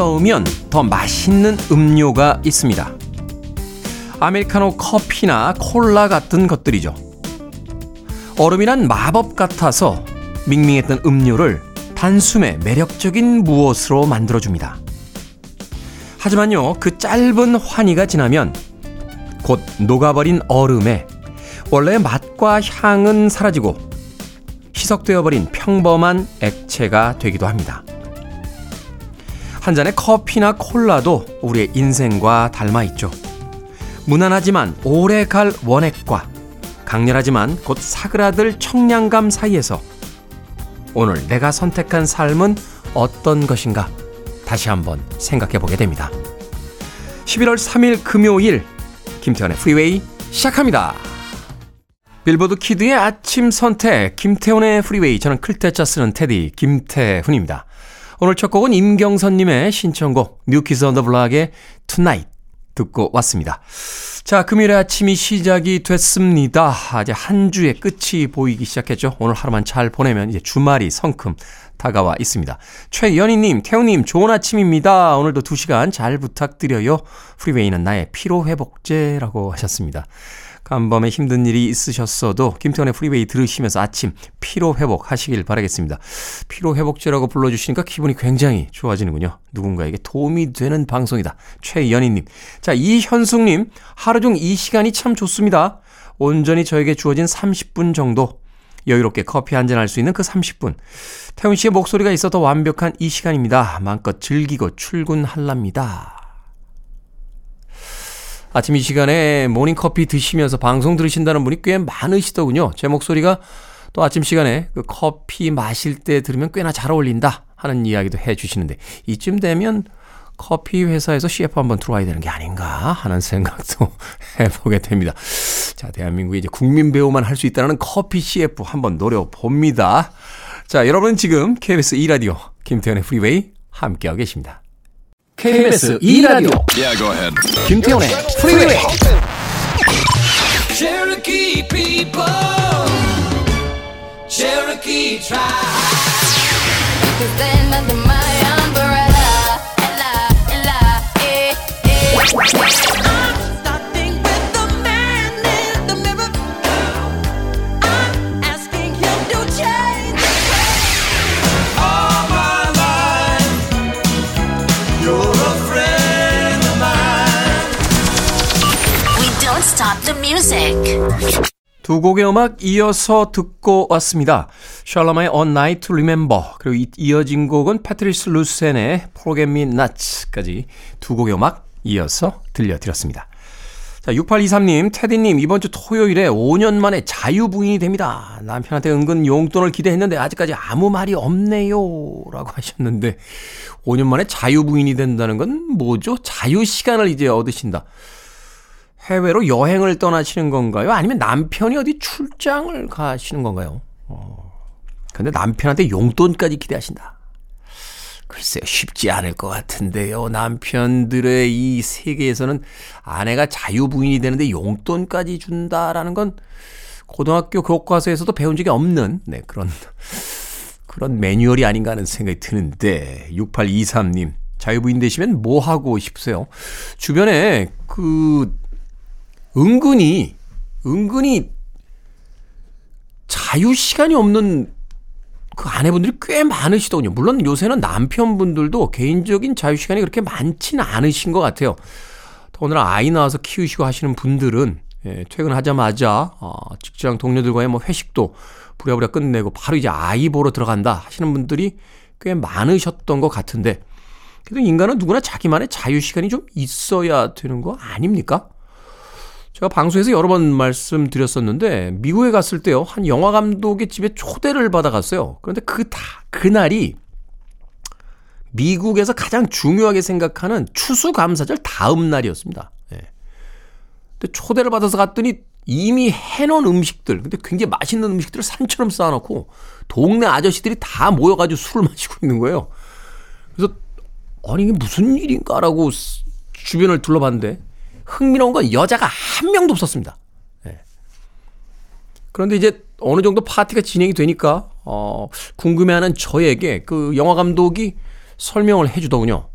넣으면 더 맛있는 음료가 있습니다. 아메리카노 커피나 콜라 같은 것들이죠. 얼음이란 마법 같아서 밍밍했던 음료를 단숨에 매력적인 무엇으로 만들어줍니다. 하지만요, 그 짧은 환희가 지나면 곧 녹아버린 얼음에 원래 맛과 향은 사라지고 희석되어 버린 평범한 액체가 되기도 합니다. 한 잔의 커피나 콜라도 우리의 인생과 닮아 있죠. 무난하지만 오래 갈 원액과 강렬하지만 곧 사그라들 청량감 사이에서 오늘 내가 선택한 삶은 어떤 것인가 다시 한번 생각해 보게 됩니다. 11월 3일 금요일 김태훈의 프리웨이 시작합니다. 빌보드 키드의 아침 선택 김태훈의 프리웨이 저는 클 태 자 쓰는 태디 김태훈입니다. 오늘 첫 곡은 임경선님의 신청곡 New Kids On The Block의 Tonight 듣고 왔습니다. 자, 금요일의 아침이 시작이 됐습니다. 이제 한 주의 끝이 보이기 시작했죠. 오늘 하루만 잘 보내면 이제 주말이 성큼 다가와 있습니다. 최연희님, 태우님, 좋은 아침입니다. 오늘도 2시간 잘 부탁드려요. 프리웨이는 나의 피로회복제라고 하셨습니다. 간밤에 힘든 일이 있으셨어도 김태훈의 프리웨이 들으시면서 아침 피로 회복하시길 바라겠습니다. 피로 회복제라고 불러주시니까 기분이 굉장히 좋아지는군요. 누군가에게 도움이 되는 방송이다. 최연희님. 자, 이현숙님. 하루 중 이 시간이 참 좋습니다. 온전히 저에게 주어진 30분 정도 여유롭게 커피 한 잔 할 수 있는 그 30분. 태훈 씨의 목소리가 있어 더 완벽한 이 시간입니다. 마음껏 즐기고 출근할랍니다. 아침 이 시간에 모닝커피 드시면서 방송 들으신다는 분이 꽤 많으시더군요. 제 목소리가 또 아침 시간에 그 커피 마실 때 들으면 꽤나 잘 어울린다 하는 이야기도 해 주시는데 이쯤 되면 커피 회사에서 CF 한번 들어와야 되는 게 아닌가 하는 생각도 해보게 됩니다. 자, 대한민국에 이제 국민 배우만 할 수 있다는 커피 CF 한번 노려봅니다. 자, 여러분 지금 KBS 2라디오 김태훈의 프리웨이 함께하고 계십니다. KBS 2라디오 Yeah, go ahead. 김태훈의 프리웨이 Cherokee people, Cherokee tribe. The music. 두 곡의 음악 이어서 듣고 왔습니다. 샬라마의 A Night to Remember 그리고 이- 이어진 곡은 패트리스 루센의 Forget Me Not까지 두 곡의 음악 이어서 들려드렸습니다. 자, 6823님, 테디님, 이번 주 토요일에 5년 만에 자유부인이 됩니다. 남편한테 은근 용돈을 기대했는데 아직까지 아무 말이 없네요. 라고 하셨는데, 5년 만에 자유부인이 된다는 건 뭐죠? 자유시간을 이제 얻으신다. 해외로 여행을 떠나시는 건가요? 아니면 남편이 어디 출장을 가시는 건가요? 어. 근데 남편한테 용돈까지 기대하신다. 글쎄요, 쉽지 않을 것 같은데요. 남편들의 이 세계에서는 아내가 자유부인이 되는데 용돈까지 준다라는 건 고등학교 교과서에서도 배운 적이 없는 네, 그런 그런 매뉴얼이 아닌가 하는 생각이 드는데 6823님 자유부인 되시면 뭐 하고 싶으세요? 주변에 그 은근히 은근히 자유 시간이 없는 그 아내분들이 꽤 많으시더군요. 물론 요새는 남편분들도 개인적인 자유 시간이 그렇게 많지는 않으신 것 같아요. 더군다나 아이 낳아서 키우시고 하시는 분들은 예, 퇴근하자마자 어, 직장 동료들과의 뭐 회식도 부랴부랴 끝내고 바로 이제 아이 보러 들어간다 하시는 분들이 꽤 많으셨던 것 같은데 그래도 인간은 누구나 자기만의 자유 시간이 좀 있어야 되는 거 아닙니까? 제가 방송에서 여러 번 말씀드렸었는데 미국에 갔을 때요 한 영화 감독의 집에 초대를 받아갔어요. 그런데 그 다 그날이 미국에서 가장 중요하게 생각하는 추수 감사절 다음 날이었습니다. 예. 근데 초대를 받아서 갔더니 이미 해놓은 음식들, 근데 굉장히 맛있는 음식들을 산처럼 쌓아놓고 동네 아저씨들이 다 모여가지고 술을 마시고 있는 거예요. 그래서 아니 이게 무슨 일인가라고 스- 주변을 둘러봤는데 흥미로운 건 여자가 한 명도 없었습니다. 예. 그런데 이제 어느 정도 파티가 진행이 되니까 어, 궁금해하는 저에게 그 영화 감독이 설명을 해주더군요.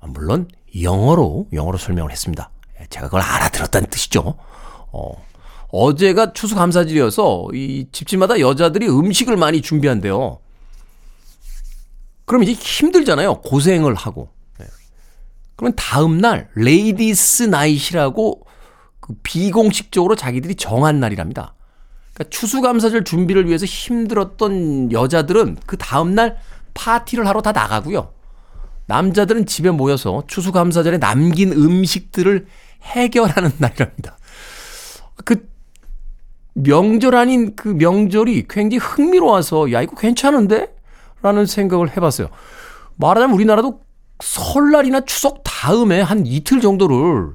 아, 물론 영어로 영어로 설명을 했습니다. 예, 제가 그걸 알아들었다는 뜻이죠. 어, 어제가 추수감사절이어서 이 집집마다 여자들이 음식을 많이 준비한대요. 그럼 이제 힘들잖아요. 고생을 하고. 예. 그러면 다음날 ladies night이라고 그 비공식적으로 자기들이 정한 날이랍니다. 그러니까 추수감사절 준비를 위해서 힘들었던 여자들은 그 다음날 파티를 하러 다 나가고요. 남자들은 집에 모여서 추수감사절에 남긴 음식들을 해결하는 날이랍니다. 그 명절 아닌 그 명절이 굉장히 흥미로워서 야 이거 괜찮은데? 라는 생각을 해봤어요. 말하자면 우리나라도 설날이나 추석 다음에 한 이틀 정도를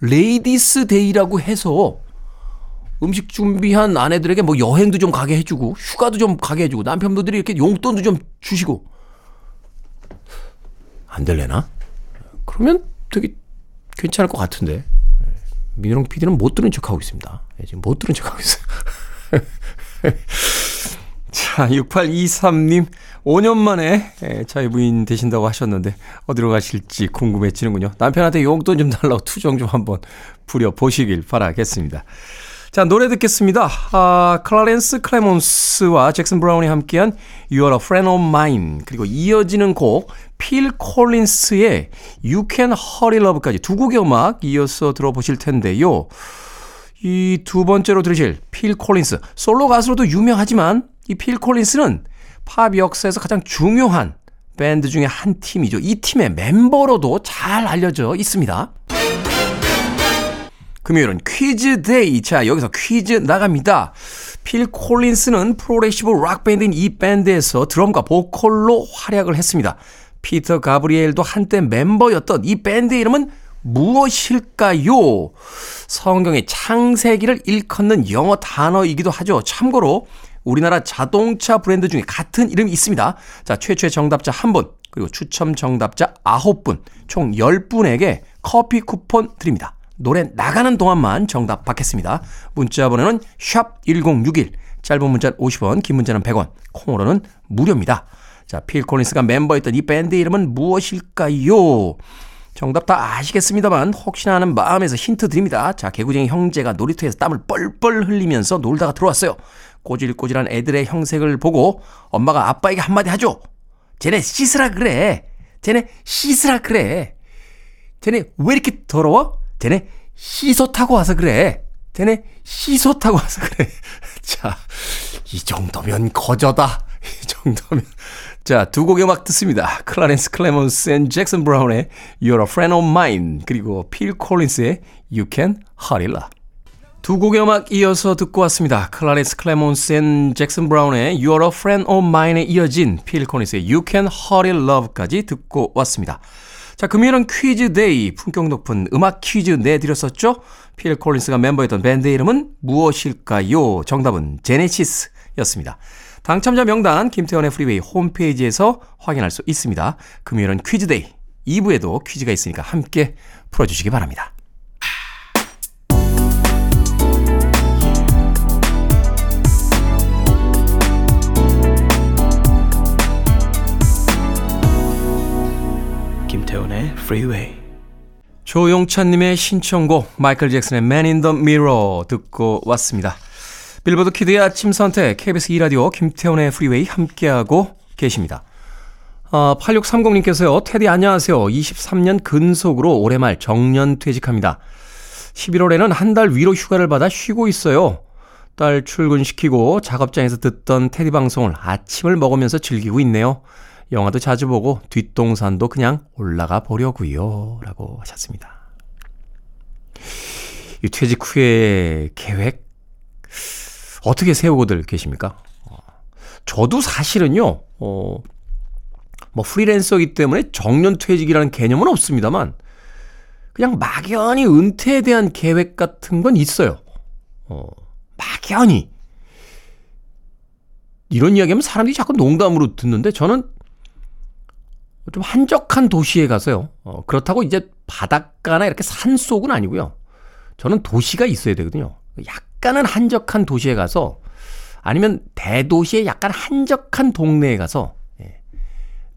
ladies day라고 해서 음식 준비한 아내들에게 뭐 여행도 좀 가게 해주고 휴가도 좀 가게 해주고 남편분들이 이렇게 용돈도 좀 주시고 안 될래나? 그러면 되게 괜찮을 것 같은데 민우롱 PD는 못 들은 척하고 있습니다. 예, 지금 못 들은 척하고 있어요. 자, 6823님, 5년 만에 예, 자유 부인 되신다고 하셨는데, 어디로 가실지 궁금해지는군요. 남편한테 용돈 좀 달라고 투정 좀 한번 부려보시길 바라겠습니다. 자, 노래 듣겠습니다. 아, 클라렌스 클레몬스와 잭슨 브라운이 함께한 You are a friend of mine. 그리고 이어지는 곡, 필 콜린스의 You can hurry love까지 두 곡의 음악 이어서 들어보실 텐데요. 이 두 번째로 들으실 필 콜린스. 솔로 가수로도 유명하지만 이 필 콜린스는 팝 역사에서 가장 중요한 밴드 중에 한 팀이죠. 이 팀의 멤버로도 잘 알려져 있습니다. 금요일은 퀴즈 day. 자, 여기서 퀴즈 나갑니다. 필 콜린스는 progressive rock 밴드인 이 밴드에서 드럼과 보컬로 활약을 했습니다. 피터 가브리엘도 한때 멤버였던 이 밴드 이름은 무엇일까요? 성경의 창세기를 일컫는 영어 단어이기도 하죠. 참고로 우리나라 자동차 브랜드 중에 같은 이름이 있습니다. 자, 최초의 정답자 1분, 그리고 추첨 정답자 9분, 총 10분에게 커피 쿠폰 드립니다. 노래 나가는 동안만 정답 받겠습니다. 문자 번호는 샵 1061, 짧은 문자는 50원, 긴 문자는 100원, 콩으로는 무료입니다. 자, 필 콜린스가 멤버였던 이 밴드 이름은 무엇일까요? 정답 다 아시겠습니다만 혹시나 하는 마음에서 힌트 드립니다. 자, 개구쟁이 형제가 놀이터에서 땀을 뻘뻘 흘리면서 놀다가 들어왔어요. 꼬질꼬질한 애들의 형색을 보고 엄마가 아빠에게 한마디 하죠. 쟤네 씻으라 그래. 쟤네 씻으라 그래. 쟤네 왜 이렇게 더러워? 쟤네 시소 타고 와서 그래. 쟤네 시소 타고 와서 그래. 자, 이 정도면 거저다. 이 정도면. 자, 두 곡의 음악 듣습니다. 클라렌스 클레몬스 and 잭슨 브라운의 You're a Friend of Mine 그리고 필 콜린스의 You Can Hurry Love. 두 곡의 음악 이어서 듣고 왔습니다. 클라렌스 클레몬스 and 잭슨 브라운의 You're a Friend of Mine에 이어진 필 콜린스의 You Can Hurry Love까지 듣고 왔습니다. 자, 금요일은 퀴즈 day. 품격 높은 음악 퀴즈 내드렸었죠? 필 콜린스가 멤버였던 밴드 이름은 무엇일까요? 정답은 제네시스였습니다. 당첨자 명단 김태훈의 프리웨이 홈페이지에서 확인할 수 있습니다. 금요일은 퀴즈 day. 2부에도 퀴즈가 있으니까 함께 풀어주시기 바랍니다. 김태훈의 Freeway. 조용찬님의 신청곡 마이클 잭슨의 Man in the Mirror 듣고 왔습니다. 빌보드 kid의 아침 선택 KBS 2라디오 김태훈의 프리웨이 함께하고 계십니다. 아, 8630님께서요. 테디 안녕하세요. 23년 근속으로 올해 말 정년 퇴직합니다. 11월에는 한 달 위로 휴가를 받아 쉬고 있어요. 딸 출근시키고 작업장에서 듣던 테디 방송을 아침을 먹으면서 즐기고 있네요. 영화도 자주 보고 뒷동산도 그냥 올라가 보려고요. 라고 하셨습니다. 이 퇴직 후에 계획 어떻게 세우고들 계십니까? 어, 저도 사실은요, 어, 뭐 프리랜서이기 때문에 정년 퇴직이라는 개념은 없습니다만, 그냥 막연히 은퇴에 대한 계획 같은 건 있어요. 어, 막연히. 이런 이야기하면 사람들이 자꾸 농담으로 듣는데 저는 좀 한적한 도시에 가서요. 어, 그렇다고 이제 바닷가나 이렇게 산 속은 아니고요. 저는 도시가 있어야 되거든요. 약간은 한적한 도시에 가서 아니면 대도시의 약간 한적한 동네에 가서 예,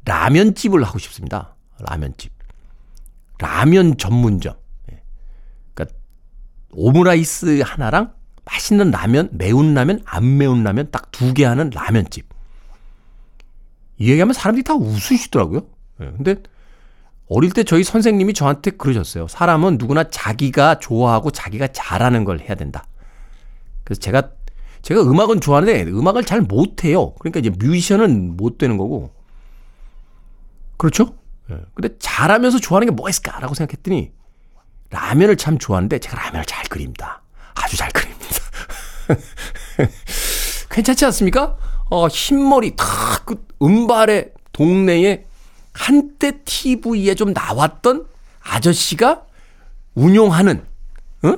라면집을 하고 싶습니다. 라면집. 라면 전문점. 예. 그러니까 오므라이스 하나랑 맛있는 라면, 매운 라면, 안 매운 라면 딱 두 개 하는 라면집. 이 얘기하면 사람들이 다 웃으시더라고요. 예. 근데 어릴 때 저희 선생님이 저한테 그러셨어요. 사람은 누구나 자기가 좋아하고 자기가 잘하는 걸 해야 된다. 그래서 제가 제가 음악은 좋아하는데 음악을 잘 못해요. 그러니까 이제 뮤지션은 못 되는 거고. 그렇죠? 예. 근데 잘하면서 좋아하는 게 뭐가 있을까라고 생각했더니 라면을 참 좋아하는데 제가 라면을 잘 그립니다. 아주 잘 그립니다. 괜찮지 않습니까? 어, 흰머리 탁 그 은발의 동네에 한때 TV에 좀 나왔던 아저씨가 운용하는 어?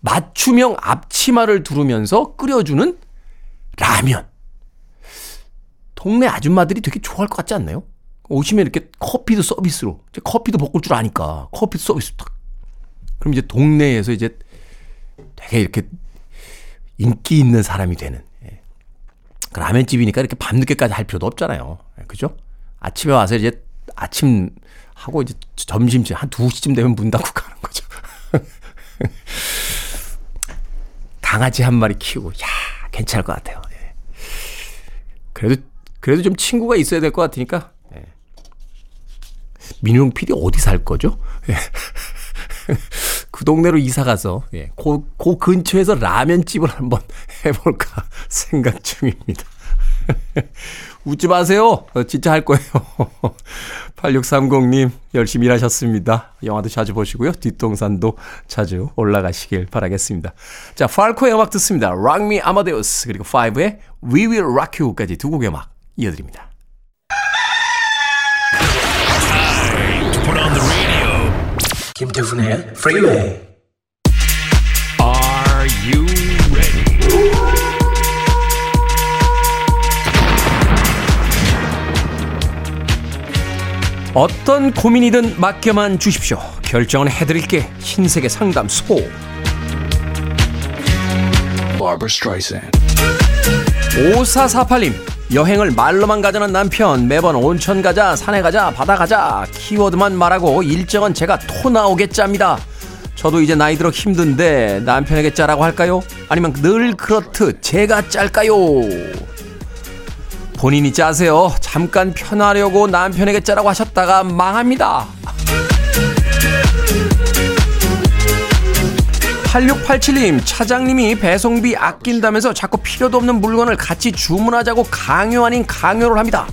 맞춤형 앞치마를 두르면서 끓여주는 라면. 동네 아줌마들이 되게 좋아할 것 같지 않나요? 오시면 이렇게 커피도 서비스로. 커피도 볶을 줄 아니까 커피도 서비스 딱. 그럼 이제 동네에서 이제 되게 이렇게 인기 있는 사람이 되는. 예. 그 라면집이니까 이렇게 밤늦게까지 할 필요도 없잖아요. 예, 그죠? 아침에 와서 이제 아침 하고 이제 점심쯤 한 2시쯤 되면 문 닫고 가는 거죠. 강아지 한 마리 키우고, 야 괜찮을 것 같아요. 예. 그래도, 그래도 좀 친구가 있어야 될 것 같으니까, 예. 민용 PD 어디 살 거죠? 예. 그 동네로 이사 가서, 예. 그, 그 근처에서 라면집을 한번 해볼까 생각 중입니다. 웃지 마세요. 어, 진짜 할 거예요. 8630님, 열심히 일하셨습니다. 영화도 자주 보시고요. 뒷동산도 자주 올라가시길 바라겠습니다. 자, 팔코의 음악 듣습니다. Rock Me Amadeus, 그리고 5의 We Will Rock You까지 두 곡의 음악 이어드립니다. 김태훈의 Freeway. Are you 어떤 고민이든 맡겨만 주십시오. 결정은 해드릴게. 흰색의 상담소. 5448님, 여행을 말로만 가자는 남편, 매번 온천 가자, 산에 가자, 바다 가자, 키워드만 말하고 일정은 제가 토 나오게 짭니다. 저도 이제 나이 들어 힘든데 남편에게 짜라고 할까요? 아니면 늘 그렇듯 제가 짤까요? 본인이 짜세요. 잠깐 편하려고 남편에게 짜라고 하셨다가 망합니다. 8687님, 차장님이 배송비 아낀다면서 자꾸 필요도 없는 물건을 같이 주문하자고 강요 아닌 강요를 합니다.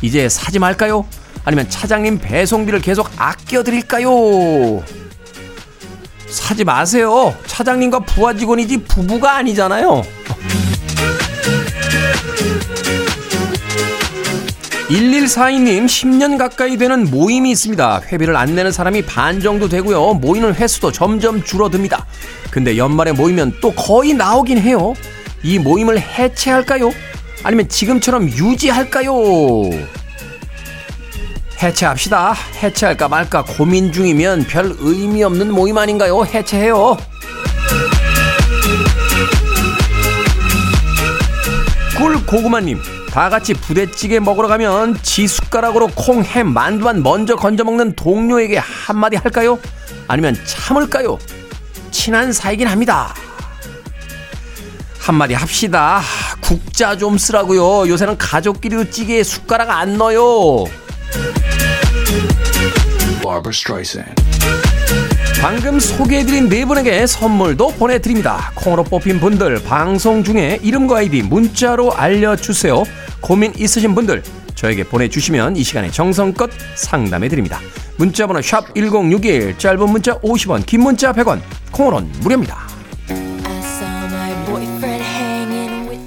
이제 사지 말까요? 아니면 차장님 배송비를 계속 아껴드릴까요? 사지 마세요. 차장님과 부하 직원이지 부부가 아니잖아요. 1142님 10년 가까이 되는 모임이 있습니다. 회비를 안 내는 사람이 반 정도 되고요. 모이는 횟수도 점점 줄어듭니다. 근데 연말에 모이면 또 거의 나오긴 해요. 이 모임을 해체할까요? 아니면 지금처럼 유지할까요? 해체합시다. 해체할까 말까 고민 중이면 별 의미 없는 모임 아닌가요? 해체해요. 꿀고구마님 다 같이 부대찌개 먹으러 가면 지 숟가락으로 콩, 햄, 만두만 먼저 건져 먹는 동료에게 한마디 할까요? 아니면 참을까요? 친한 사이긴 합니다. 한마디 합시다. 국자 좀 쓰라고요. 요새는 가족끼리도 찌개에 숟가락 안 넣어요. 방금 소개해드린 네 분에게 선물도 보내드립니다. 콩으로 뽑힌 분들 방송 중에 이름과 아이디 문자로 알려주세요. 고민 있으신 분들 저에게 보내주시면 이 시간에 정성껏 상담해드립니다. 문자번호 샵1061 짧은 문자 50원 긴 문자 100원 콩으로는 무료입니다.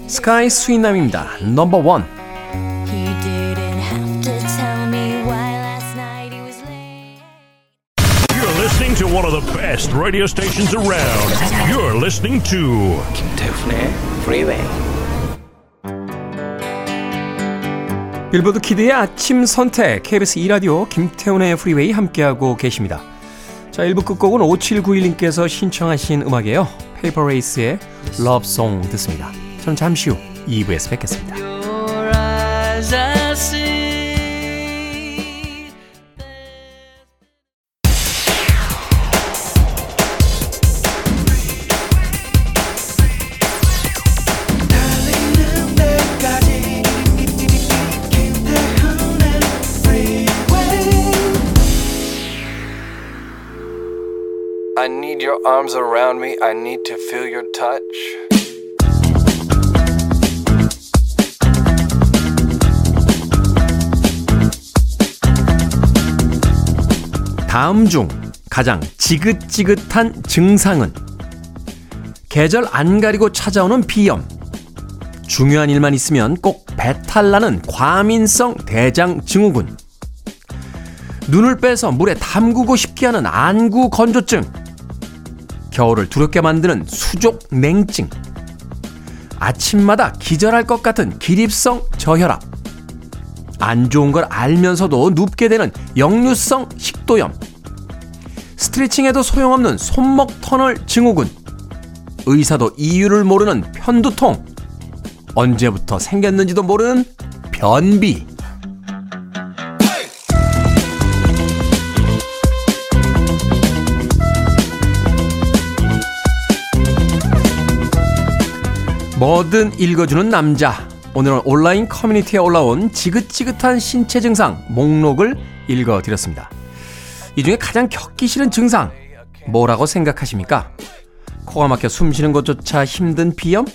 스카이 스윗남입니다. 넘버원 best radio stations around. You're listening to 김태훈의 Freeway. 빌보드 kid의 아침 선택 KBS 2 라디오 김태훈의 프리웨이 함께하고 계십니다. 자 1부 끝곡은 5791님께서 신청하신 음악이에요. 페이퍼 레이스의 Love Song 듣습니다. 저는 잠시 후 2부에서 뵙겠습니다. Your arms around me. I need to feel your touch. 다음 중 가장 지긋지긋한 증상은 계절 안 가리고 찾아오는 비염, 중요한 일만 있으면 꼭 배탈 나는 과민성 대장 증후군, 눈을 빼서 물에 담그고 싶게 하는 안구 건조증, 겨울을 두렵게 만드는 수족 냉증, 아침마다 기절할 것 같은 기립성 저혈압, 안 좋은 걸 알면서도 눕게 되는 역류성 식도염, 스트레칭해도 소용없는 손목 터널 증후군, 의사도 이유를 모르는 편두통, 언제부터 생겼는지도 모르는 변비. 뭐든 읽어주는 남자. 오늘은 온라인 커뮤니티에 올라온 지긋지긋한 신체 증상 목록을 읽어드렸습니다. 이 중에 가장 겪기 싫은 증상 뭐라고 생각하십니까? 코가 막혀 숨 쉬는 것조차 힘든 비염?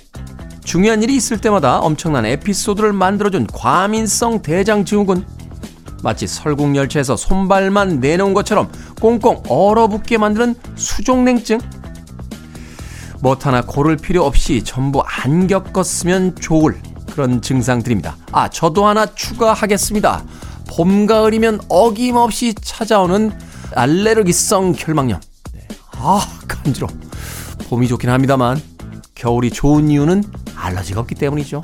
중요한 일이 있을 때마다 엄청난 에피소드를 만들어준 과민성 대장 증후군? 마치 설국열차에서 손발만 내놓은 것처럼 꽁꽁 얼어붙게 만드는 수족냉증? 못 하나 고를 필요 없이 전부 안 겪었으면 좋을 그런 증상들입니다. 아, 저도 하나 추가하겠습니다. 봄, 가을이면 어김없이 찾아오는 알레르기성 결막염. 네. 아, 간지러. 봄이 좋긴 합니다만 겨울이 좋은 이유는 알러지가 없기 때문이죠.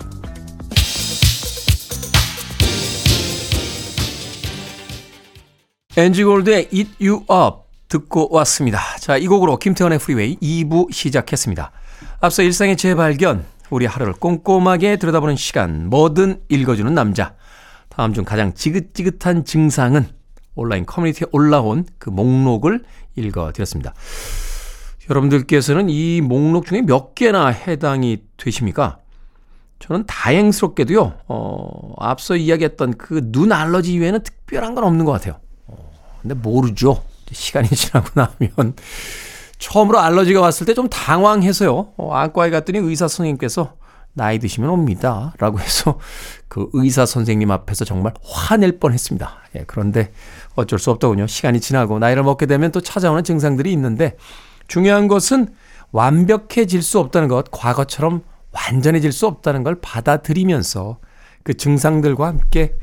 엔지 골드의 Eat You Up 듣고 왔습니다. 자, 이 곡으로 김태훈의 프리웨이 2부 시작했습니다. 앞서 일상의 재발견, 우리 하루를 꼼꼼하게 들여다보는 시간, 뭐든 읽어주는 남자. 다음 중 가장 지긋지긋한 증상은 온라인 커뮤니티에 올라온 그 목록을 읽어드렸습니다. 여러분들께서는 이 목록 중에 몇 개나 해당이 되십니까? 저는 다행스럽게도요, 어, 앞서 이야기했던 그 눈 알러지 이외에는 특별한 건 없는 것 같아요. 어, 근데 모르죠. 시간이 지나고 나면. 처음으로 알러지가 왔을 때 좀 당황해서요. 어, 안과에 갔더니 의사 선생님께서 나이 드시면 옵니다. 라고 해서 그 의사 선생님 앞에서 정말 화낼 뻔 했습니다. 예, 그런데 어쩔 수 없더군요. 시간이 지나고 나이를 먹게 되면 또 찾아오는 증상들이 있는데 중요한 것은 완벽해질 수 없다는 것, 과거처럼 완전해질 수 없다는 걸 받아들이면서 그 증상들과 함께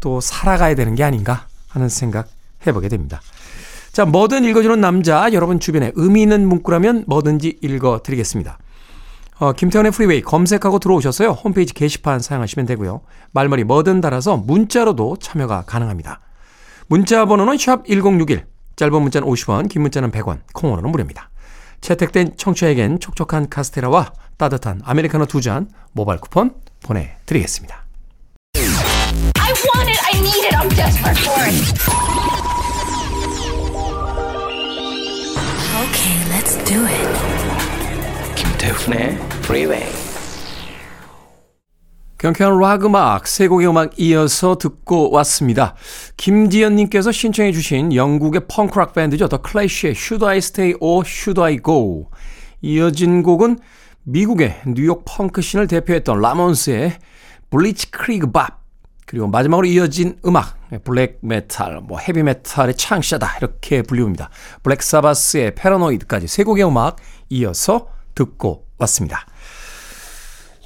또 살아가야 되는 게 아닌가 하는 생각 해보게 됩니다. 자, 뭐든 읽어주는 남자, 여러분 주변에 의미 있는 문구라면 뭐든지 읽어드리겠습니다. 어, 김태훈의 프리웨이 검색하고 들어오셨어요. 홈페이지 게시판 사용하시면 되고요. 말머리 뭐든 달아서 문자로도 참여가 가능합니다. 문자 번호는 샵 1061, 짧은 문자는 50원, 긴 문자는 100원, 콩으로는 무료입니다. 채택된 청취자에겐 촉촉한 카스테라와 따뜻한 아메리카노 두 잔 모바일 쿠폰 보내드리겠습니다. Do it. 김태훈의 Freeway. 경쾌한 락 음악 세 곡의 음악 이어서 듣고 왔습니다. 김지연님께서 신청해 주신 영국의 펑크락 밴드죠. 더 클래시의 Should I Stay or Should I Go 이어진 곡은 미국의 뉴욕 펑크신을 대표했던 라몬스의 Blitzkrieg Bop 그리고 마지막으로 이어진 음악 블랙 메탈, 뭐 헤비 메탈의 창시자다 이렇게 불리웁니다. 블랙 사바스의 패러노이드까지 세 곡의 음악 이어서 듣고 왔습니다.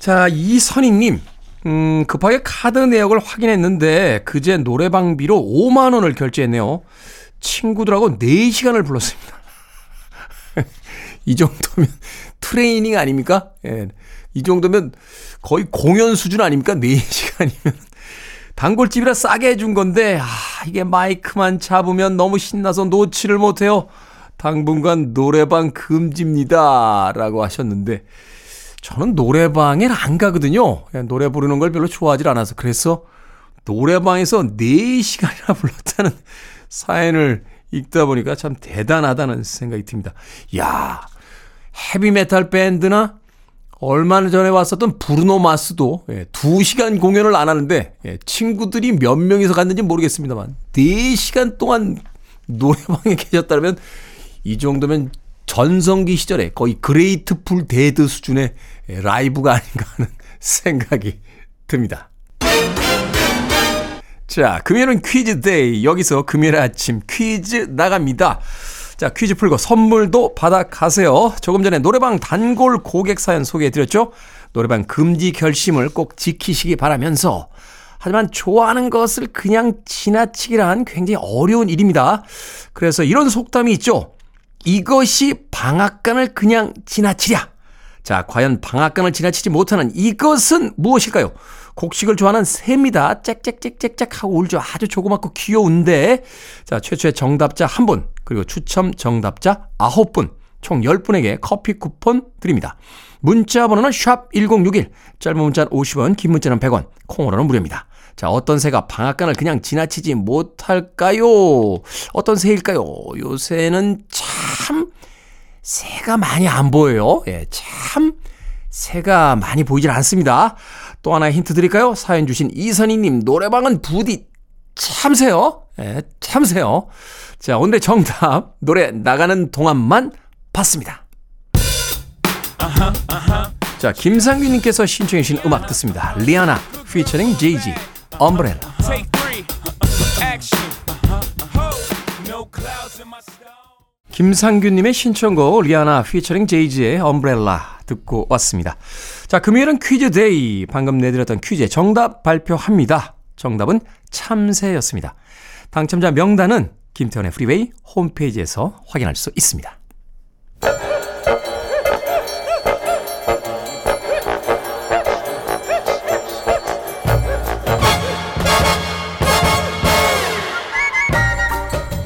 자, 이선희님. 음, 급하게 카드 내역을 확인했는데 그제 노래방비로 5만 원을 결제했네요. 친구들하고 4시간을 불렀습니다. 이 정도면 트레이닝 아닙니까? 예. 이 정도면 거의 공연 수준 아닙니까? 4시간이면. 단골집이라 싸게 해준 건데, 아, 이게 마이크만 잡으면 너무 신나서 놓지를 못해요. 당분간 노래방 금지입니다. 라고 하셨는데, 저는 노래방에 안 가거든요. 그냥 노래 부르는 걸 별로 좋아하지 않아서. 그래서 노래방에서 4시간이나 불렀다는 사연을 읽다 보니까 참 대단하다는 생각이 듭니다. 야 헤비메탈 밴드나 얼마 전에 왔었던 브루노 마스도 예, 2시간 공연을 안 하는데 예, 친구들이 몇 명이서 갔는지 모르겠습니다만 4시간 동안 노래방에 계셨다면 이 정도면 전성기 시절에 거의 그레이트풀 데드 수준의 라이브가 아닌가 하는 생각이 듭니다. 자, 금요일은 퀴즈 day. 여기서 금요일 아침 퀴즈 나갑니다. 자, 퀴즈 풀고 선물도 받아가세요. 조금 전에 노래방 단골 고객 사연 소개해드렸죠? 노래방 금지 결심을 꼭 지키시기 바라면서 하지만 좋아하는 것을 그냥 지나치기란 굉장히 어려운 일입니다. 그래서 이런 속담이 있죠. 이것이 방앗간을 그냥 지나치랴. 자, 과연 방앗간을 지나치지 못하는 이것은 무엇일까요? 곡식을 좋아하는 새입니다. 짹짹짹짹짹 하고 울죠. 아주 조그맣고 귀여운데. 자, 최초의 정답자 한 분, 그리고 추첨 정답자 아홉 분, 총 10분에게 커피 쿠폰 드립니다. 문자 번호는 샵 1061, 짧은 문자는 50원, 긴 문자는 100원, 콩으로는 무료입니다. 자, 어떤 새가 방앗간을 그냥 지나치지 못할까요? 어떤 새일까요? 요새는 참 새가 많이 안 보여요. 예, 참 새가 많이 보이질 않습니다. 또 하나의 힌트 드릴까요? 사연 주신 이선희님, 노래방은 부디 참새요. 예, 참새요. 자, 오늘의 정답, 노래 나가는 동안만 봤습니다. 자, 김상규님께서 신청해 주신 음악 듣습니다. 리아나, 피처링 제이지, Umbrella. 김상규님의 신청곡 리아나 피처링 제이지의 Umbrella 듣고 왔습니다. 자, 금요일은 퀴즈 day. 방금 내드렸던 퀴즈의 정답 발표합니다. 정답은 참새였습니다. 당첨자 명단은 김태훈의 프리웨이 홈페이지에서 확인할 수 있습니다.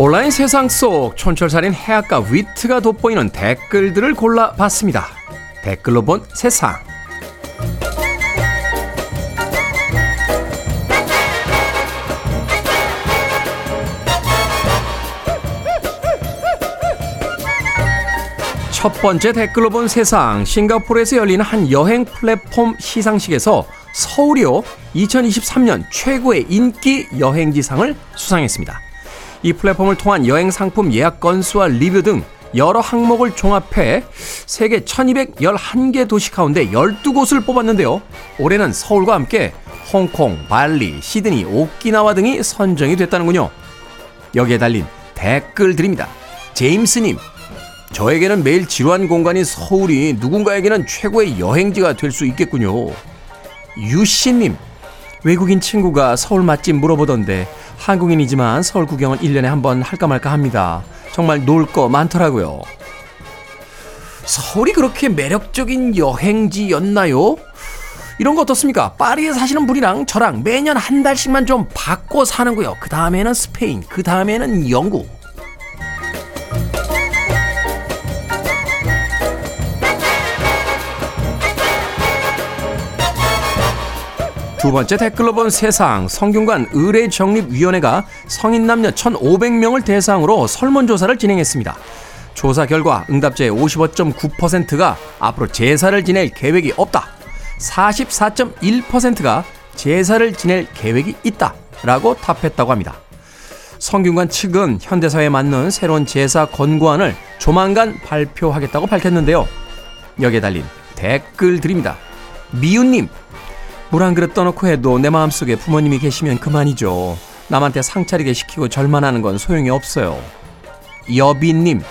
온라인 세상 속 촌철살인 해학과 위트가 돋보이는 댓글들을 골라봤습니다. 댓글로 본 세상. 첫 번째 댓글로 본 세상. 싱가포르에서 열리는 한 여행 플랫폼 시상식에서 서울이요 2023년 최고의 인기 여행지상을 수상했습니다. 이 플랫폼을 통한 여행 상품 예약 건수와 리뷰 등 여러 항목을 종합해 세계 1211개 도시 가운데 12곳을 뽑았는데요. 올해는 서울과 함께 홍콩, 발리, 시드니, 오키나와 등이 선정이 됐다는군요. 여기에 달린 댓글들입니다. 제임스님, 저에게는 매일 지루한 공간인 서울이 누군가에게는 최고의 여행지가 될 수 있겠군요. 유씨님, 외국인 친구가 서울 맛집 물어보던데 한국인이지만 서울 구경은 1년에 한 번 할까 말까 합니다. 정말 놀 거 많더라고요. 서울이 그렇게 매력적인 여행지였나요? 이런 거 어떻습니까? 파리에 사시는 분이랑 저랑 매년 한 달씩만 좀 바꿔 사는 거요. 그 다음에는 스페인, 그 다음에는 영국. 두 번째 댓글로 본 세상 성균관 의례정립위원회가 성인 남녀 1,500명을 대상으로 설문조사를 진행했습니다. 조사 결과 응답자의 55.9%가 앞으로 제사를 지낼 계획이 없다. 44.1%가 제사를 지낼 계획이 있다. 라고 답했다고 합니다. 성균관 측은 현대사회에 맞는 새로운 제사 권고안을 조만간 발표하겠다고 밝혔는데요. 여기에 달린 댓글들입니다. 미윤님, 물 한 그릇 떠놓고 해도 내 마음속에 부모님이 계시면 그만이죠. 남한테 상 차리게 시키고 절만하는 건 소용이 없어요. 여비님,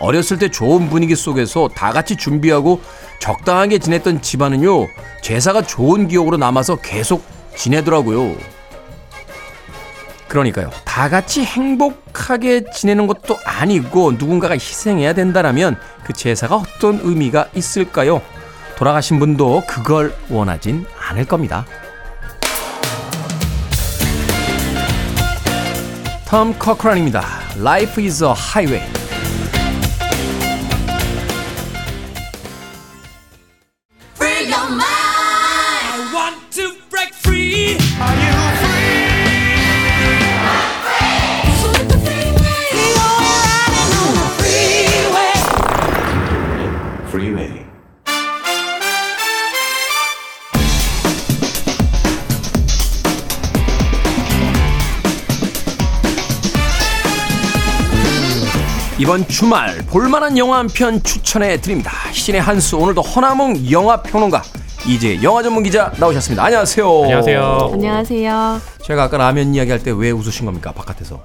어렸을 때 좋은 분위기 속에서 다 같이 준비하고 적당하게 지냈던 집안은요, 제사가 좋은 기억으로 남아서 계속 지내더라고요. 그러니까요. 다 같이 행복하게 지내는 것도 아니고 누군가가 희생해야 된다라면 그 제사가 어떤 의미가 있을까요? 돌아가신 분도 그걸 원하진 않을 겁니다. 톰 커크런입니다. Life is a highway. 이번 주말 볼만한 영화 한 편 추천해 드립니다. 신의 한수 오늘도 허나몽 영화 평론가 이제 영화 전문 기자 나오셨습니다. 안녕하세요. 안녕하세요. 안녕하세요. 제가 아까 라면 이야기 할 때 왜 웃으신 겁니까 바깥에서?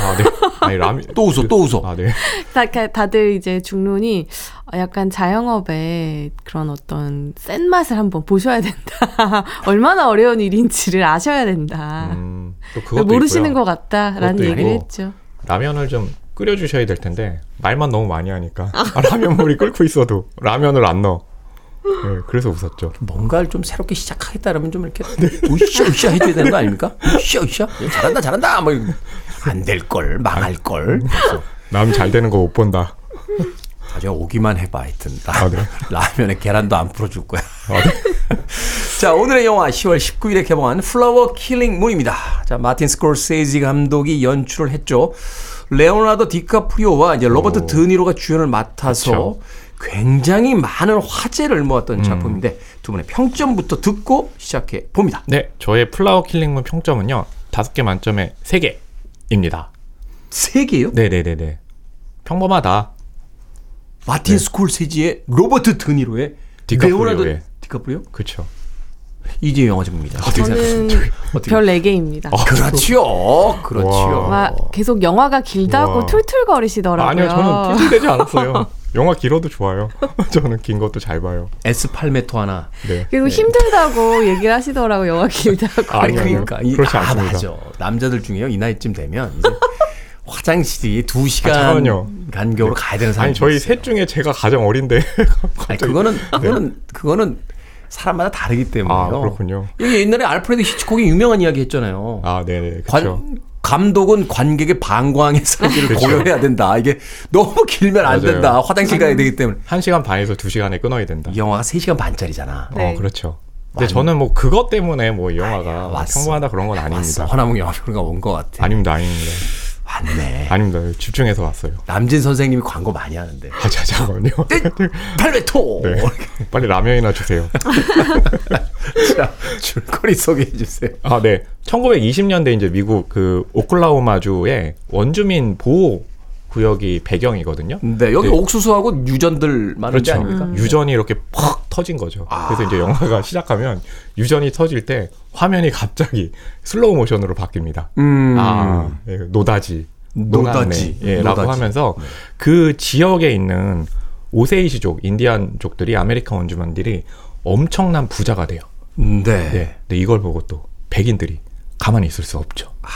아, 네. 아니, 라면. 또 웃어, 또 웃어. 아, 네. 다, 다들 이제 중론이 약간 자영업의 그런 어떤 센 맛을 한번 보셔야 된다. 얼마나 어려운 일인지를 아셔야 된다. 음, 또 그것도 모르시는 있고요. 것 같다라는 얘기를. 했죠. 라면을 좀 끓여주셔야 될 텐데, 말만 너무 많이 하니까. 아, 라면 물이 끓고 있어도 라면을 안 넣어. 네, 그래서 웃었죠. 뭔가를 좀 새롭게 시작하겠다 그러면 좀 이렇게 으쌰 으쌰 해줘야 되는 거 아닙니까? 으쌰 으쌰 잘한다 잘한다 뭐 뭐안될 걸 망할 걸 남 잘 되는 거 못 본다. 나중에 오기만 해봐 하여튼 라, 아, 네. 라면에 계란도 안 풀어줄 거야 아, 네. 자 오늘의 영화 10월 19일에 개봉한 Flower Killing Moon입니다 자 마틴 스콜세이지 감독이 연출을 했죠 레오나르도 디카프리오와 이제 로버트 오. 드니로가 주연을 맡아서 그쵸. 굉장히 많은 화제를 모았던 작품인데 두 분의 평점부터 듣고 시작해 봅니다 네, 저의 Flower Killing Moon 평점은요, 다섯 개 만점에 세 개입니다. 세 개요? 네 네 네 네. 평범하다. 마틴 스콜세지의 로버트 드니로의 디카프리오의. 디카프리오 그쵸. 이제 영화 전문입니다. 어떻게 저는 생각하십니까? 어떻게 별 4개입니다. 그렇죠. 그렇죠. 막 계속 영화가 길다고 와. 툴툴거리시더라고요. 아니요, 저는 틸되지 않았어요. 영화 길어도 좋아요. 저는 긴 것도 잘 봐요. S8메토 하나. 네. 그리고 힘들다고 얘기를 하시더라고요. 영화 길다고. 아니 아니요, 그러니까 이, 그렇지 아, 않습니다. 맞아. 남자들 중에요. 이 나이쯤 되면 이제 화장실이 두 시간 아. 간격으로 가야 되는 사람이 아니 저희 있어요. 셋 중에 제가 가장 어린데 아니, 갑자기 그거는 그거는 그거는 사람마다 다르기 때문에요. 아 그렇군요. 이게 옛날에 알프레드 히치콕이 유명한 이야기 했잖아요. 아 네네 관, 그렇죠. 감독은 관객의 방광의 살기를 그쵸. 고려해야 된다. 이게 너무 길면 안 맞아요. 된다. 화장실 가야 되기 때문에. 한 시간 반에서 두 시간에 끊어야 된다. 이 영화가 3시간 반짜리잖아. 네. 어 그렇죠. 근데 완- 저는 뭐 그것 때문에 뭐 이 영화가 아니야, 막 왔어. 평범하다 그런 건 왔어. 아닙니다. 허나몽 영화평가 온것 같아. 아닙니다, 아닙니다, 왔네. 아닙니다. 집중해서 왔어요. 남진 선생님이 광고 많이 하는데. 아 자, 잠깐만요. 팔베토! 네, 빨리 라면이나 주세요. 자, 줄거리 소개해 주세요. 아 네, 1920년대 이제 미국 그 오클라호마주의 원주민 보호 구역이 배경이거든요. 네, 여기 네. 옥수수하고 유전들 많은 데 그렇죠. 아닙니까? 유전이 이렇게 팍 터진 거죠. 그래서 이제 영화가 시작하면 유전이 터질 때 화면이 갑자기 슬로우 모션으로 바뀝니다. 음. 아, 예, 노다지. 노다지. 예, 라고. 하면서 그 지역에 있는 오세이지족, 인디안족들이 아메리카 원주민들이 엄청난 부자가 돼요. 네. 네. 근데 이걸 보고 또 백인들이 가만히 있을 수 없죠. 아,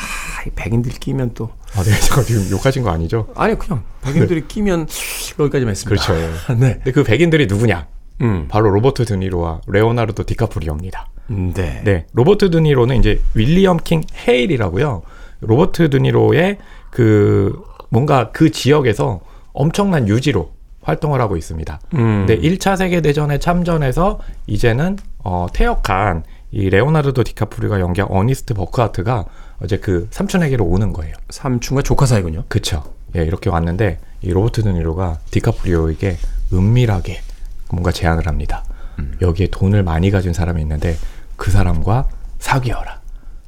이 백인들 끼면 또. 아, 네. 제가 지금 욕하신 거 아니죠? 아니, 그냥 백인들이 끼면 여기까지만 했습니다. 그렇죠. 네. 근데 그 백인들이 누구냐? 음. 바로 로버트 드니로와 레오나르도 디카프리오입니다. 네. 네, 로버트 드니로는 이제 윌리엄 킹 헤일이라고요. 로버트 드니로의 그 뭔가 그 지역에서 엄청난 유지로 활동을 하고 있습니다. 음. 근데 1차 세계 대전에 참전해서 이제는 어 퇴역한 이 레오나르도 디카프리오가 연기한 어니스트 버크하트가 이제 그 삼촌에게로 오는 거예요. 삼촌과 조카 사이군요. 그쵸. 예, 이렇게 왔는데 이 로버트 드니로가 디카프리오에게 은밀하게 뭔가 제안을 합니다. 여기에 돈을 많이 가진 사람이 있는데 그 사람과 사귀어라.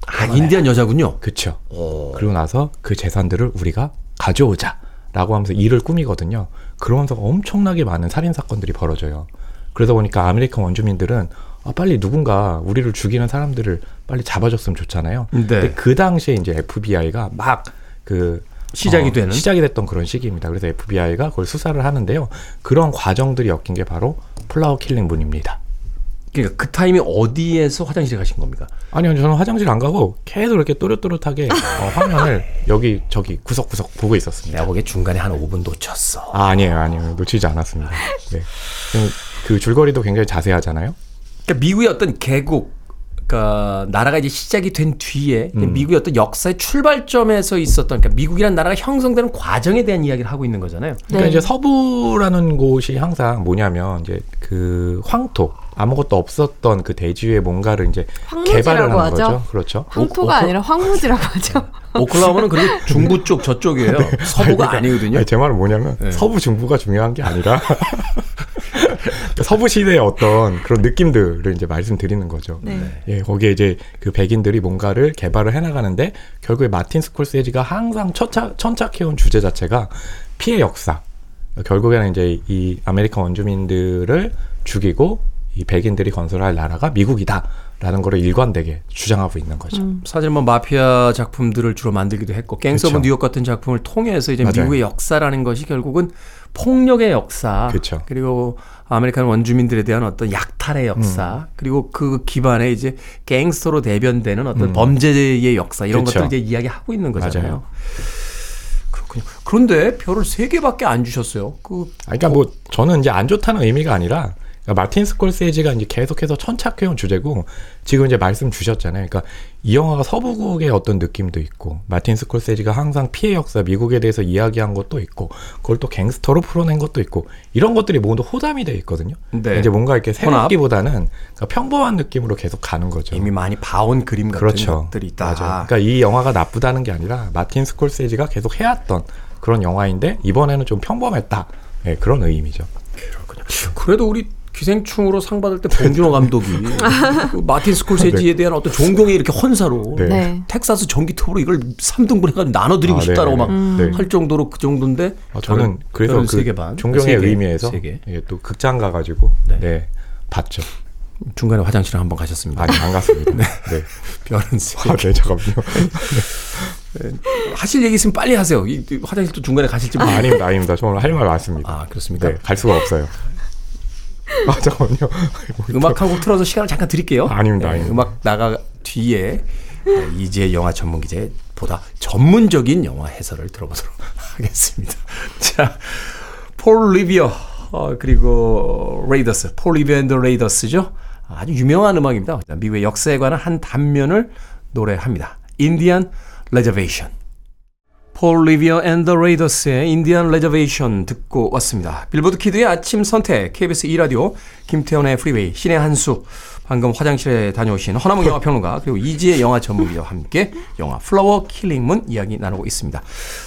아, 인디안 여자군요. 그쵸. 오. 그리고 나서 그 재산들을 우리가 가져오자. 라고 하면서 일을 꾸미거든요. 그러면서 엄청나게 많은 살인 사건들이 벌어져요. 그러다 보니까 아메리칸 원주민들은 아, 빨리 누군가 우리를 죽이는 사람들을 빨리 잡아줬으면 좋잖아요. 네. 근데 그 당시에 이제 FBI가 막 그 시작이 되는? 시작이 됐던 그런 시기입니다. 그래서 FBI가 그걸 수사를 하는데요. 그런 과정들이 엮인 게 바로 플라워 킬링 문입니다. 그러니까 그 타임이 어디에서 화장실에 가신 겁니까? 아니요, 저는 화장실 안 가고 계속 이렇게 또렷또렷하게 어, 화면을 여기 저기 구석구석 보고 있었습니다. 내가 보기에 중간에 한 5분 놓쳤어. 아, 아니에요, 아니에요. 놓치지 않았습니다. 네. 음, 그 줄거리도 굉장히 자세하잖아요. 그러니까 미국의 어떤 개국, 그러니까 나라가 이제 시작이 된 뒤에 음. 미국의 어떤 역사의 출발점에서 있었던, 그러니까 미국이라는 나라가 형성되는 과정에 대한 이야기를 하고 있는 거잖아요. 그러니까 네. 이제 서부라는 곳이 항상 뭐냐면 이제 그 황토 아무것도 없었던 그 대지에 뭔가를 이제 개발을 하는 황무지라고 하죠. 거죠. 그렇죠. 황토가 오- 아니라 황무지라고 하죠. 오클라호마는 그리고 중부 쪽 저쪽이에요. 서부가 아니거든요. 네. 아니, 제 말은 뭐냐면 네. 서부 중부가 중요한 게 아니라 서부 시대의 어떤 그런 느낌들을 이제 말씀드리는 거죠. 네. 예, 거기에 이제 그 백인들이 뭔가를 개발을 해나가는데 결국에 마틴 스콜세지가 항상 천착, 천착해온 주제 자체가 피해 역사. 결국에는 이제 이 아메리칸 원주민들을 죽이고 이 백인들이 건설할 나라가 미국이다라는 거를 일관되게 주장하고 있는 거죠. 음. 사실 뭐 마피아 작품들을 주로 만들기도 했고 갱스 오브 그쵸. 뉴욕 같은 작품을 통해서 이제 맞아요. 미국의 역사라는 것이 결국은 폭력의 역사 그쵸. 그리고 아메리칸 원주민들에 대한 어떤 약탈의 역사 음. 그리고 그 기반에 이제 갱스터로 대변되는 어떤 음. 범죄의 역사 이런 그쵸. 것들을 이제 이야기하고 있는 거잖아요. 맞아요. 그렇군요. 그런데 별을 세 개밖에 안 주셨어요. 그 아니, 그러니까 뭐 저는 이제 안 좋다는 의미가 아니라 그러니까 마틴 스콜세지가 이제 계속해서 천착해온 주제고 지금 이제 말씀 주셨잖아요. 그러니까 이 영화가 서부국의 어떤 느낌도 있고 마틴 스콜세지가 항상 피해 역사 미국에 대해서 이야기한 것도 있고 그걸 또 갱스터로 풀어낸 것도 있고 이런 것들이 모두 호담이 돼 있거든요. 네. 이제 뭔가 이렇게. 새롭기보다는 그러니까 평범한 느낌으로 계속 가는 거죠. 이미 많이 봐온 그림 같은 그렇죠. 것들이 있다. 맞아요. 그러니까 이 영화가 나쁘다는 게 아니라 마틴 스콜세지가 계속 해왔던 그런 영화인데 이번에는 좀 평범했다. 네, 그런 의미죠. 그렇군요. 그래도 우리 기생충으로 상 받을 때 봉준호 감독이 그 마틴 스콜세지에 대한 어떤 존경의 이렇게 헌사로 네. 네. 텍사스 전기톱으로 이걸 3등분 해가지고 나눠드리고 아, 싶다라고 네, 막 네. 할 정도로 그 정도인데 어, 저는 그래서 그 존경의 의미에서. 예, 또 극장 가가지고 네. 네, 봤죠. 중간에 화장실을 한번 가셨습니다. 아니 안 갔습니다. 네. 별은 세 아, 네, 잠깐만요. 하실 얘기 있으면 빨리 하세요. 이, 이 화장실 또 중간에 가실지 아, 모르 아닙니다, 아닙니다. 정말 할 말 많습니다. 아 그렇습니까? 네, 갈 수가 없어요. 아, 잠깐만요. 음악 한 곡 틀어서 시간을 잠깐 드릴게요. 아닙니다, 아닙니다. 음악 나가 뒤에 네, 이제 영화 전문 기자의 보다 전문적인 영화 해설을 들어보도록 하겠습니다. 자, 폴 리비어 어, 그리고 레이더스, 폴 리비어 앤드 레이더스죠. 아주 유명한 음악입니다. 미국의 역사에 관한 한 단면을 노래합니다. 인디안 레저베이션. 폴 리비어 앤 더 레이더스의 인디안 레저베이션 듣고 왔습니다. 빌보드 키드의 아침 선택 KBS 2라디오 김태현의 프리웨이 씨네한수 방금 화장실에 다녀오신 허남웅 영화 평론가 그리고 이지혜 영화 전문기자와 함께 영화 플라워 킬링문 이야기 나누고 있습니다.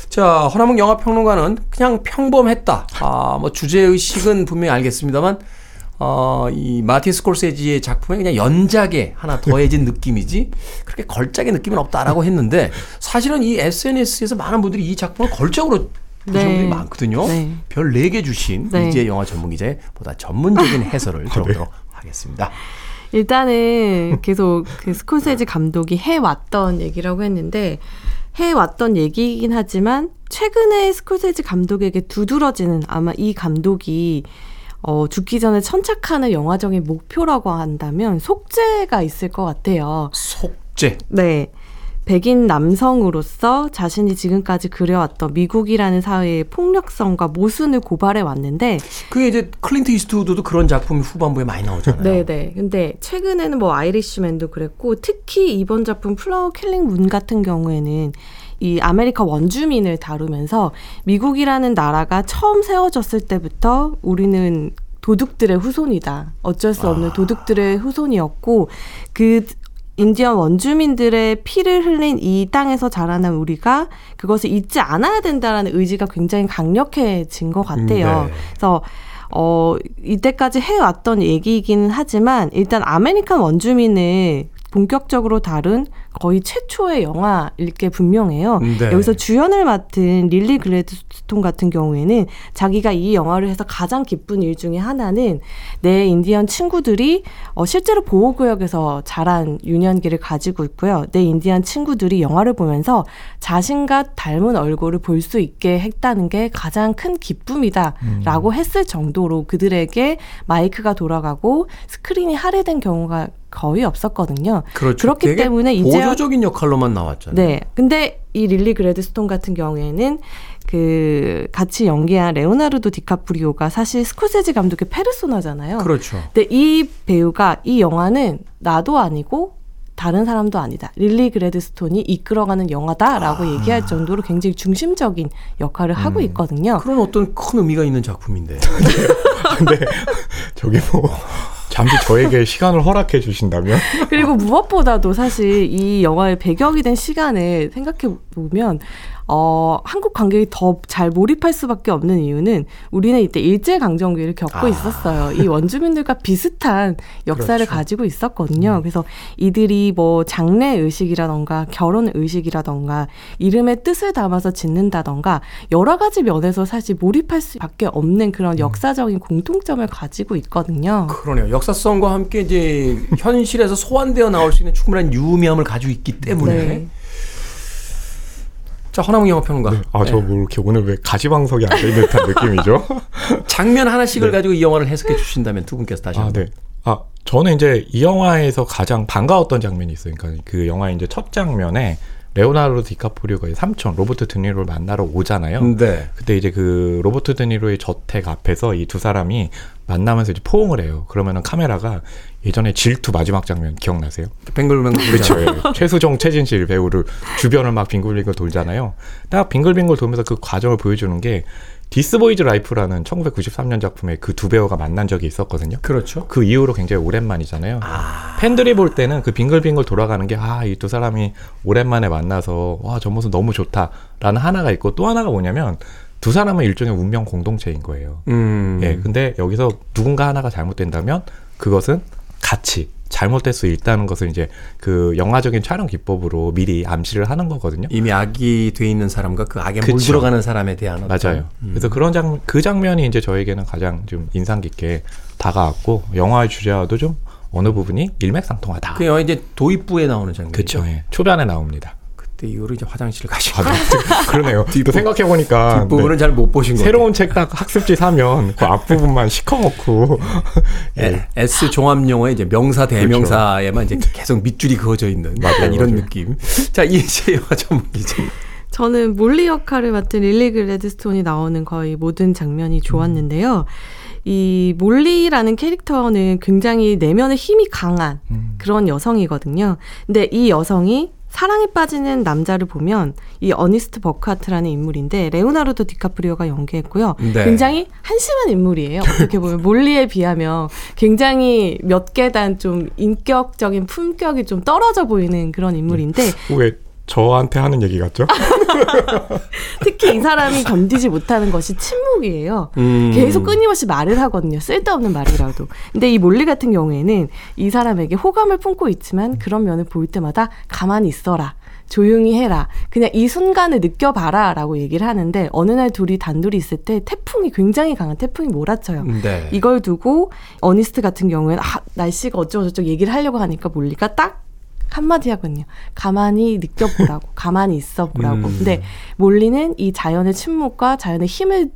자 허남웅 영화 평론가는 그냥 평범했다. 아뭐 주제 의식은 분명히 알겠습니다만 어, 이 마틴 스콜세지의 작품에 그냥 연작에 하나 더해진 느낌이지 그렇게 걸작의 느낌은 없다라고 했는데 사실은 이 SNS에서 많은 분들이 이 작품을 걸작으로 보시는 네. 분들이 많거든요. 네. 별 4개 주신 네. 이제 영화 전문 기자의 보다 전문적인 해설을 들어보도록 하겠습니다. 일단은 계속 그 스콜세지 감독이 해왔던 얘기라고 했는데 해왔던 얘기이긴 하지만 최근에 스콜세지 감독에게 두드러지는 아마 이 감독이 어, 죽기 전에 천착하는 영화적인 목표라고 한다면 속죄가 있을 것 같아요. 속죄. 네. 백인 남성으로서 자신이 지금까지 그려왔던 미국이라는 사회의 폭력성과 모순을 고발해 왔는데 그게 이제 클린트 이스트우드도 그런 작품이 후반부에 많이 나오잖아요. 네네. 근데 최근에는 뭐 아이리쉬맨도 그랬고 특히 이번 작품 플라워 킬링 문 같은 경우에는 이 아메리카 원주민을 다루면서 미국이라는 나라가 처음 세워졌을 때부터 우리는 도둑들의 후손이다. 어쩔 수 없는 도둑들의 후손이었고 그 인디언 원주민들의 피를 흘린 이 땅에서 자라난 우리가 그것을 잊지 않아야 된다라는 의지가 굉장히 강력해진 것 같아요. 네. 그래서 어, 이때까지 해왔던 얘기이기는 하지만 일단 아메리칸 원주민을 본격적으로 다룬 거의 최초의 영화일 게 분명해요. 네. 여기서 주연을 맡은 릴리 글래드스톤 같은 경우에는 자기가 이 영화를 해서 가장 기쁜 일 중에 하나는 내 인디언 친구들이 어, 실제로 보호구역에서 자란 유년기를 가지고 있고요. 내 인디언 친구들이 영화를 보면서 자신과 닮은 얼굴을 볼 수 있게 했다는 게 가장 큰 기쁨이다라고 했을 정도로 그들에게 마이크가 돌아가고 스크린이 할애된 경우가 거의 없었거든요. 그렇죠. 렇기 되게 때문에 이제 보조적인 역할로만 나왔잖아요. 네. 근데 이 릴리 글래드스톤 같은 경우에는 그 같이 연기한 레오나르도 디카프리오가 사실 스콜세지 감독의 페르소나잖아요. 그렇죠. 근데 이 배우가 이 영화는 나도 아니고 다른 사람도 아니다. 릴리 그레드스톤이 이끌어가는 영화다라고 아. 얘기할 정도로 굉장히 중심적인 역할을 하고 음. 있거든요. 그런 어떤 큰 의미가 있는 작품인데. 근데 저기 뭐 잠시 저에게 시간을 허락해 주신다면? 그리고 무엇보다도 사실 이 영화의 배경이 된 시간을 생각해 보면 어, 한국 관객이 더 잘 몰입할 수밖에 없는 이유는 우리는 이때 일제 강점기를 겪고 아. 있었어요. 이 원주민들과 비슷한 역사를 그렇죠. 가지고 있었거든요. 그래서 이들이 뭐 장례 의식이라던가 결혼 의식이라던가 이름의 뜻을 담아서 짓는다던가 여러 가지 면에서 사실 몰입할 수밖에 없는 그런 역사적인 공통점을 가지고 있거든요. 그러네요. 역사성과 함께 이제 현실에서 소환되어 나올 수 있는 충분한 유의미함을 가지고 있기 때문에. 네. 자, 허나무 영화평론가. 아, 저 네. 뭐 이렇게 오늘 왜 가지방석에 앉아있는 듯한 느낌이죠? 장면 하나씩을 가지고 이 영화를 해석해 주신다면 두 분께서 다시 아, 한번. 네. 아, 저는 이제 이 영화에서 가장 반가웠던 장면이 있어요. 그러니까 그 영화의 이제 첫 장면에 레오나르도 디카프리오가 이 삼촌 로버트 드니로를 만나러 오잖아요. 네. 그때 이제 그 로버트 드니로의 저택 앞에서 이 두 사람이 만나면서 이제 포옹을 해요. 그러면은 카메라가 예전에 질투 마지막 장면 기억나세요? 뱅글뱅글 그렇죠. 예. 최수종, 최진실 배우를 주변을 막 빙글빙글 돌잖아요. 딱 빙글빙글 돌면서 그 과정을 보여주는 게 디스보이즈 라이프라는 1993년 작품에 그 두 배우가 만난 적이 있었거든요. 그렇죠. 그 이후로 굉장히 오랜만이잖아요. 팬들이 볼 때는 그 빙글빙글 돌아가는 게 아, 이 두 사람이 오랜만에 만나서 와, 저 모습 너무 좋다라는 하나가 있고 또 하나가 뭐냐면 두 사람은 일종의 운명 공동체인 거예요. 음. 예, 근데 여기서 누군가 하나가 잘못된다면 그것은 같이 잘못될 수 있다는 것을 이제 그 영화적인 촬영 기법으로 미리 암시를 하는 거거든요. 이미 악이 돼 있는 사람과 그 악에 그쵸. 물들어가는 사람에 대한 어떤- 맞아요. 그래서 그런 장, 그 장면이 이제 저에게는 가장 좀 인상 깊게 다가왔고 영화의 주제와도 좀 어느 부분이 일맥상통하다. 그 영화 이제 도입부에 나오는 장면이죠. 그쵸. 예. 초반에 나옵니다. 그때 이후로 이제 화장실 가시고 아, 네. 그러네요. 또 생각해 보니까 뒷부분은 잘못 보신 거예요. 새로운 책 딱 학습지 사면 그 앞부분만 시커멓고 예. 예, S 종합 영어의 이제 명사 대명사에만 이제 계속 밑줄이 그어져 있는 맞아요, 약간 이런 맞아요. 느낌. 자 이제 영화 전문 기자. 저는 몰리 역할을 맡은 릴리 글래드스톤이 나오는 거의 모든 장면이 좋았는데요. 이 몰리라는 캐릭터는 굉장히 내면의 힘이 강한 그런 여성이거든요. 근데 이 여성이 사랑에 빠지는 남자를 보면 이 어니스트 버크하트라는 인물인데 레오나르도 디카프리오가 연기했고요. 네. 굉장히 한심한 인물이에요. 어떻게 보면 몰리에 비하면 굉장히 몇 계단 좀 인격적인 품격이 좀 떨어져 보이는 그런 인물인데 왜 저한테 하는 얘기 같죠? 특히 이 사람이 견디지 못하는 것이 침묵이에요. 음. 계속 끊임없이 말을 하거든요. 쓸데없는 말이라도. 근데 이 몰리 같은 경우에는 이 사람에게 호감을 품고 있지만 그런 면을 볼 때마다 가만히 있어라. 조용히 해라. 그냥 이 순간을 느껴봐라. 라고 얘기를 하는데 어느 날 둘이 단둘이 있을 때 태풍이 굉장히 강한 태풍이 몰아쳐요. 네. 이걸 두고 어니스트 같은 경우에는 아, 날씨가 어쩌고저쩌고 얘기를 하려고 하니까 몰리가 딱 한마디 하거든요. 가만히 느껴보라고. 가만히 있어보라고. 음. 근데 몰리는 이 자연의 침묵과 자연의 힘을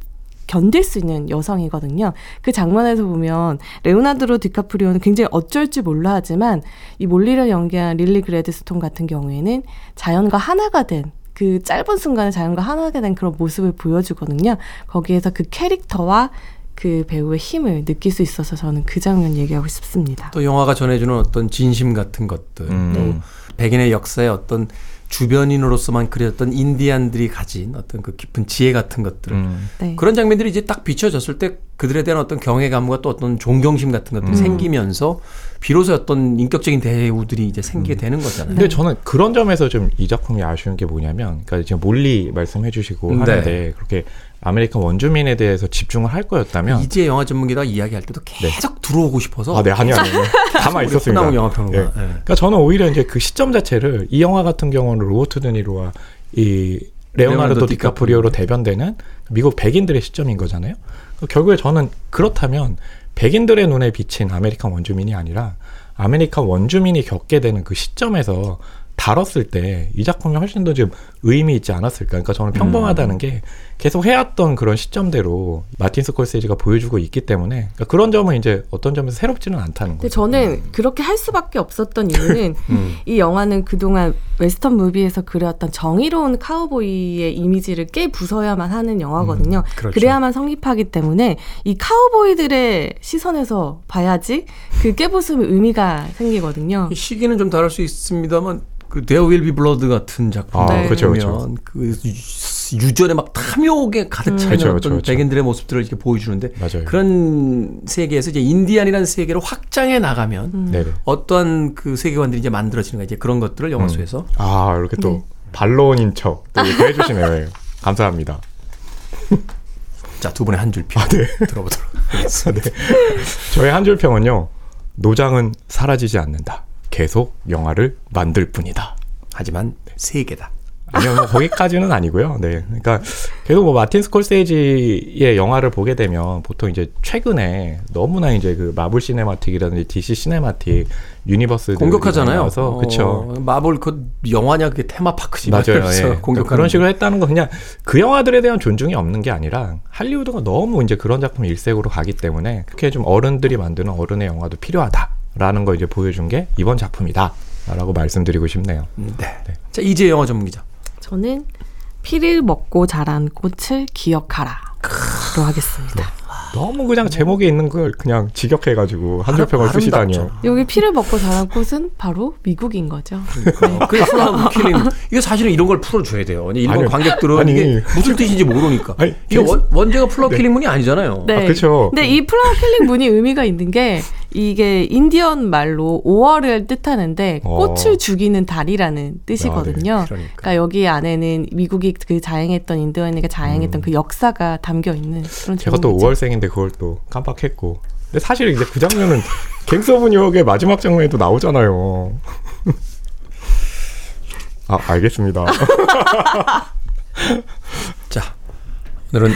견딜 수 있는 여성이거든요. 그 장면에서 보면 레오나르도 디카프리오는 굉장히 어쩔 줄 몰라 하지만 이 몰리를 연기한 릴리 글래드스톤 같은 경우에는 자연과 하나가 된 그 짧은 순간에 자연과 하나가 된 그런 모습을 보여주거든요. 거기에서 그 캐릭터와 그 배우의 힘을 느낄 수 있어서 저는 그 장면 얘기하고 싶습니다. 또 영화가 전해주는 어떤 진심 같은 것들, 음. 또 백인의 역사의 어떤 주변인으로서만 그렸던 인디안들이 가진 어떤 그 깊은 지혜 같은 것들, 음. 네. 그런 장면들이 이제 딱 비춰졌을 때 그들에 대한 어떤 경외감과 또 어떤 존경심 같은 것들이 음. 생기면서 비로소 어떤 인격적인 대우들이 이제 생기게 되는 거잖아요. 근데 저는 그런 점에서 좀 이 작품이 아쉬운 게 뭐냐면, 그러니까 지금 몰리 말씀해 주시고 네. 하는데, 그렇게 아메리칸 원주민에 대해서 집중을 할 거였다면, 이제 영화 전문 기자가 이야기할 때도 계속 들어오고 싶어서 아, 네, 아니, 아니, 가만히 있었습니다. 영화 평론가. 예. 예. 그러니까 저는 오히려 이제 그 시점 자체를 이 영화 같은 경우는 로버트 드니로와 이 레오나르도 레오나르도 디카프리오. 디카프리오로 대변되는 미국 백인들의 시점인 거잖아요. 그러니까 결국에 저는 그렇다면 백인들의 눈에 비친 아메리칸 원주민이 아니라 아메리칸 원주민이 겪게 되는 그 시점에서 다뤘을 때 이 작품이 훨씬 더 좀 의미 있지 않았을까. 그러니까 저는 평범하다는 게 계속 해왔던 그런 시점대로 마틴 스콜세지가 보여주고 있기 때문에 그러니까 그런 점은 이제 어떤 점에서 새롭지는 않다는 거죠. 저는 그렇게 할 수밖에 없었던 이유는 음. 이 영화는 그동안 웨스턴 무비에서 그려왔던 정의로운 카우보이의 이미지를 깨 부숴야만 하는 영화거든요. 그렇죠. 그래야만 성립하기 때문에 이 카우보이들의 시선에서 봐야지 그 깨부수면 의미가 생기거든요. 이 시기는 좀 다를 수 있습니다만 그 There Will Be Blood 같은 작품 아, 네. 그렇죠, 보면 그 유- 유전에 막 탐욕에 가득 차 있는 그렇죠, 어떤 그렇죠, 그렇죠. 백인들의 모습들을 이렇게 보여주는데 맞아요. 그런 세계에서 이제 인디안이라는 세계를 확장해 나가면 음. 어떠한 그 세계관들이 이제 만들어지는 가 이제 그런 것들을 영화 음. 속에서 아 이렇게 또 네. 반론인 척 또 이렇게 해주시네요. 예. 감사합니다. 자, 두 분의 한 줄평 네. 들어보도록 하겠습니다. 저의 한 줄 평은요. 노장은 사라지지 않는다. 계속 영화를 만들 뿐이다. 하지만 세 개다. 아니요, 뭐 거기까지는 아니고요. 네. 그러니까 계속 뭐 마틴 스콜세지의 영화를 보게 되면 보통 이제 최근에 너무나 이제 그 마블 시네마틱이라든지 DC 시네마틱 유니버스 공격하잖아요. 서 그쵸. 어, 마블 그 영화냐 그게 테마파크지. 맞아요. 그래서 예. 그러니까 공격하는 그런 식으로 했다는 건 그냥 그 영화들에 대한 존중이 없는 게 아니라 할리우드가 너무 이제 그런 작품 일색으로 가기 때문에 그렇게 좀 어른들이 만드는 어른의 영화도 필요하다 라는 걸 이제 보여준 게 이번 작품이다 라고 말씀드리고 싶네요. 네. 자, 이제 영화 전문 기자. 저는 피를 먹고 자란 꽃을 기억하라 로 하겠습니다. 너무 그냥 제목에 있는 걸 그냥 직역해가지고 한줄 평을 쓰시다니요. 여기 피를 먹고 자란 꽃은 바로 미국인 거죠. 플라워 킬링. 이게 사실은 이런 걸 풀어줘야 돼요. 일본 아니요. 관객들은 아니. 이게 무슨 뜻인지 모르니까. 아니, 이게 계속- 원, 원제가 플라워 킬링 문이 아니잖아요. 네. 아, 그쵸. 근데 이 플라워 킬링 문이 의미가 있는 게 이게 인디언 말로 5월을 뜻하는데 어. 꽃을 죽이는 달이라는 뜻이거든요. 아, 네. 그러니까. 그러니까 여기 안에는 미국이 그 자행했던 인디언에게 자행했던 그 역사가 담겨 있는 그런 음. 제가 또 제목이죠. 5월생인데 그걸 또 깜빡했고. 근데 사실 이제 그 장면은 갱스 오브 뉴욕의 마지막 장면에도 나오잖아요. 아, 알겠습니다. 자, 오늘은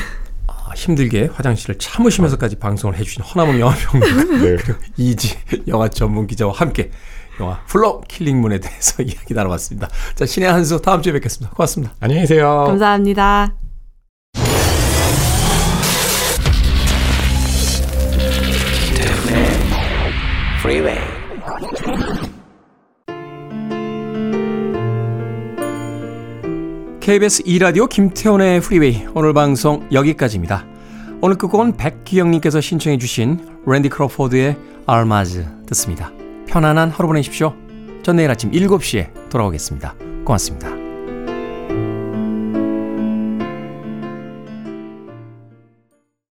아, 힘들게 화장실을 참으시면서까지 방송을 해주신 허남웅 영화평론가 네. 이지혜 영화 전문 기자와 함께 영화 플라워 킬링 문에 대해서 이야기 나눠봤습니다. 자, 씨네한수 다음 주에 뵙겠습니다. 고맙습니다. 안녕히 계세요. 감사합니다. Freeway. KBS 2라디오 김태훈의 프리웨이 오늘 방송 여기까지입니다. 오늘 끝곡은 백기영님께서 신청해 주신 랜디 크로포드의 알마즈 듣습니다. 편안한 하루 보내십시오. 전 내일 아침 7시에 돌아오겠습니다. 고맙습니다.